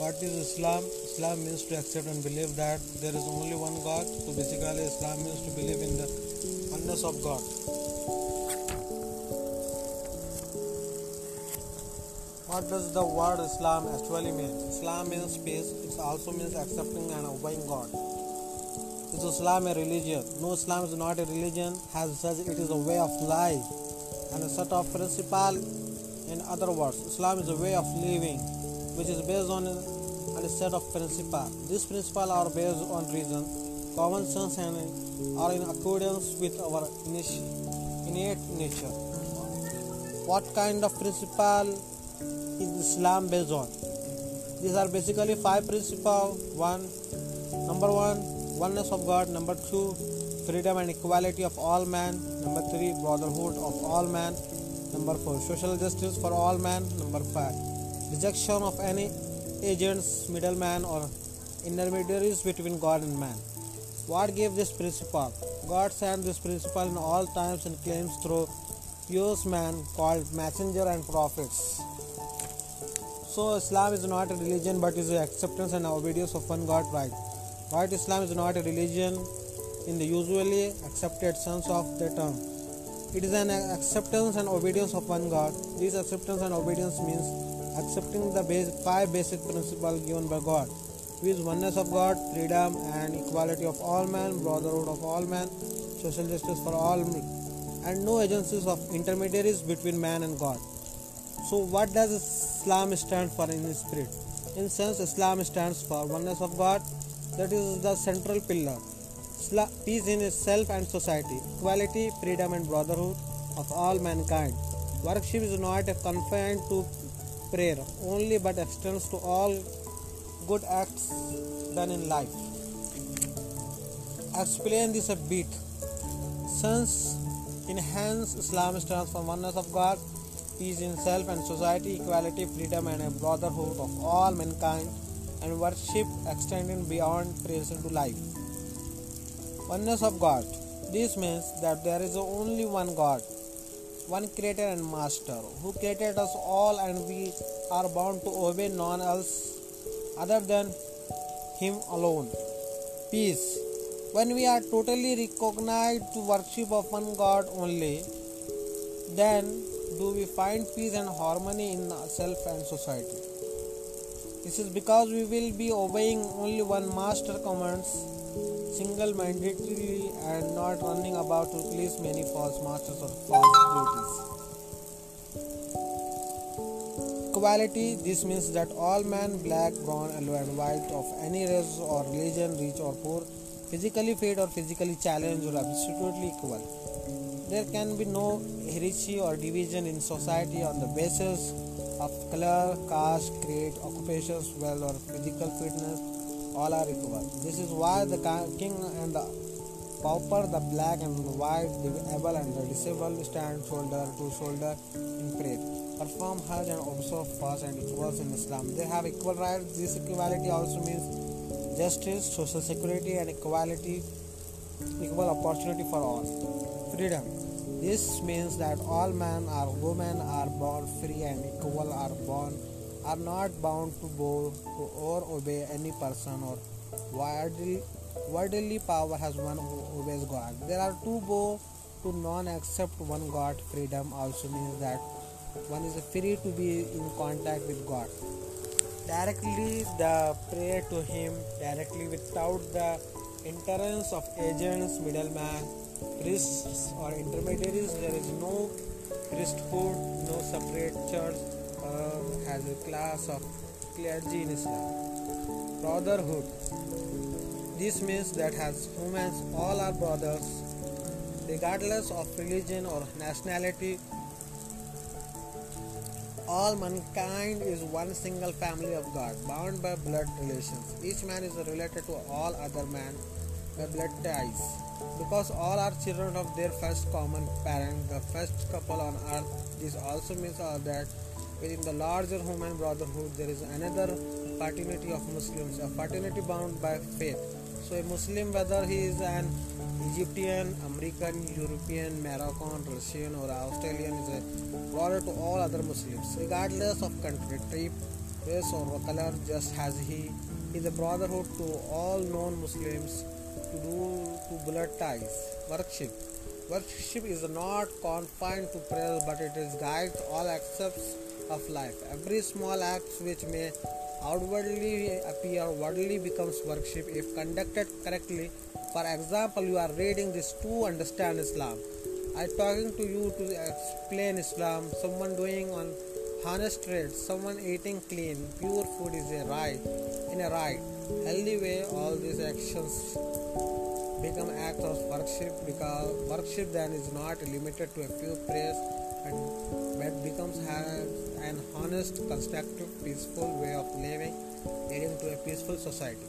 What is Islam? Islam means to accept and believe that there is only one God. So basically, Islam means to believe in the oneness of God. What does the word Islam actually mean? Islam means peace. It also means accepting and obeying God. Is Islam a religion? No, Islam is not a religion. As such, it is a way of life and a set of principle. In other words, Islam is a way of living which is based on a, set of principles. These principles are based on reason, common sense, and are in accordance with our innate nature. What kind of principle is Islam based on? These are basically five principles. One, number one, oneness of God. Number two, freedom and equality of all men. Number three, brotherhood of all men. Number four, social justice for all men. Number five, rejection of any agents, middlemen, or intermediaries between God and man. What gave this principle? God sent this principle in all times and claims through pious men called messenger and prophets. So Islam is not a religion but is an acceptance and obedience of one God right. Right Islam is not a religion in the usually accepted sense of the term. It is an acceptance and obedience of one God. This acceptance and obedience means accepting the base, five basic principles given by God, which oneness of God, freedom and equality of all men, brotherhood of all men, social justice for all, men, and no agencies of intermediaries between man and God. So, what does Islam stand for in spirit? In sense, Islam stands for oneness of God, that is the central pillar. Peace in itself and society, equality, freedom, and brotherhood of all mankind. Worship is not confined to prayer only but extends to all good acts done in life. Explain this a bit. Since in hence Islam stands for oneness of God, peace in self and society, equality, freedom, and a brotherhood of all mankind, and worship extending beyond praise into life. Oneness of God. This means that there is only one God, one creator and master, who created us all, and we are bound to obey none else other than Him alone. Peace. When we are totally recognized to worship of one God only, then do we find peace and harmony in self and society. This is because we will be obeying only one master commands single mindedly and not running about to please many false masters or false duties. Equality this means that all men, black, brown, yellow, and white, of any race or religion, rich or poor, physically fit or physically challenged, are absolutely equal. There can be no hierarchy or division in society on the basis of color, caste, creed, occupations, wealth, or physical fitness. All are equal. This is why the king and the pauper, the black and the white, the able and the disabled stand shoulder to shoulder in prayer, perform Hajj and observe fast and equals in Islam. They have equal rights. This equality also means justice, social security, and equality, equal opportunity for all. Freedom. This means that all men or women are born free and equal are born are not bound to bow to or obey any person or worldly, worldly power has one who obeys God. There are two bow to none except one God. Freedom also means that one is free to be in contact with God. Directly the prayer to him directly without the interference of agents, middlemen, priests or intermediaries. There is no priesthood, no separate church has a class of clergy in Islam. Brotherhood. This means that as humans, all are brothers, regardless of religion or nationality. All mankind is one single family of God, bound by blood relations. Each man is related to all other men by blood ties. Because all are children of their first common parent, the first couple on earth, this also means that within the larger human brotherhood there is another fraternity of Muslims, a fraternity bound by faith. So a Muslim, whether he is an Egyptian, American, European, Moroccan, Russian, or Australian, is a brother to all other Muslims, regardless of country, tribe, race or color just as he is a brotherhood to all non-Muslims to do to blood ties. Worship. Worship is not confined to prayer but it is guides all aspects of life. Every small act which may outwardly appear worldly becomes worship if conducted correctly. For example, you are reading this to understand Islam. I talking to you to explain Islam. Someone doing on honest trade, someone eating clean, pure food is a right in a right, healthy way. All these actions become acts of worship because worship then is not limited to a few prayers but becomes an honest, constructive, peaceful way of living, leading to a peaceful society.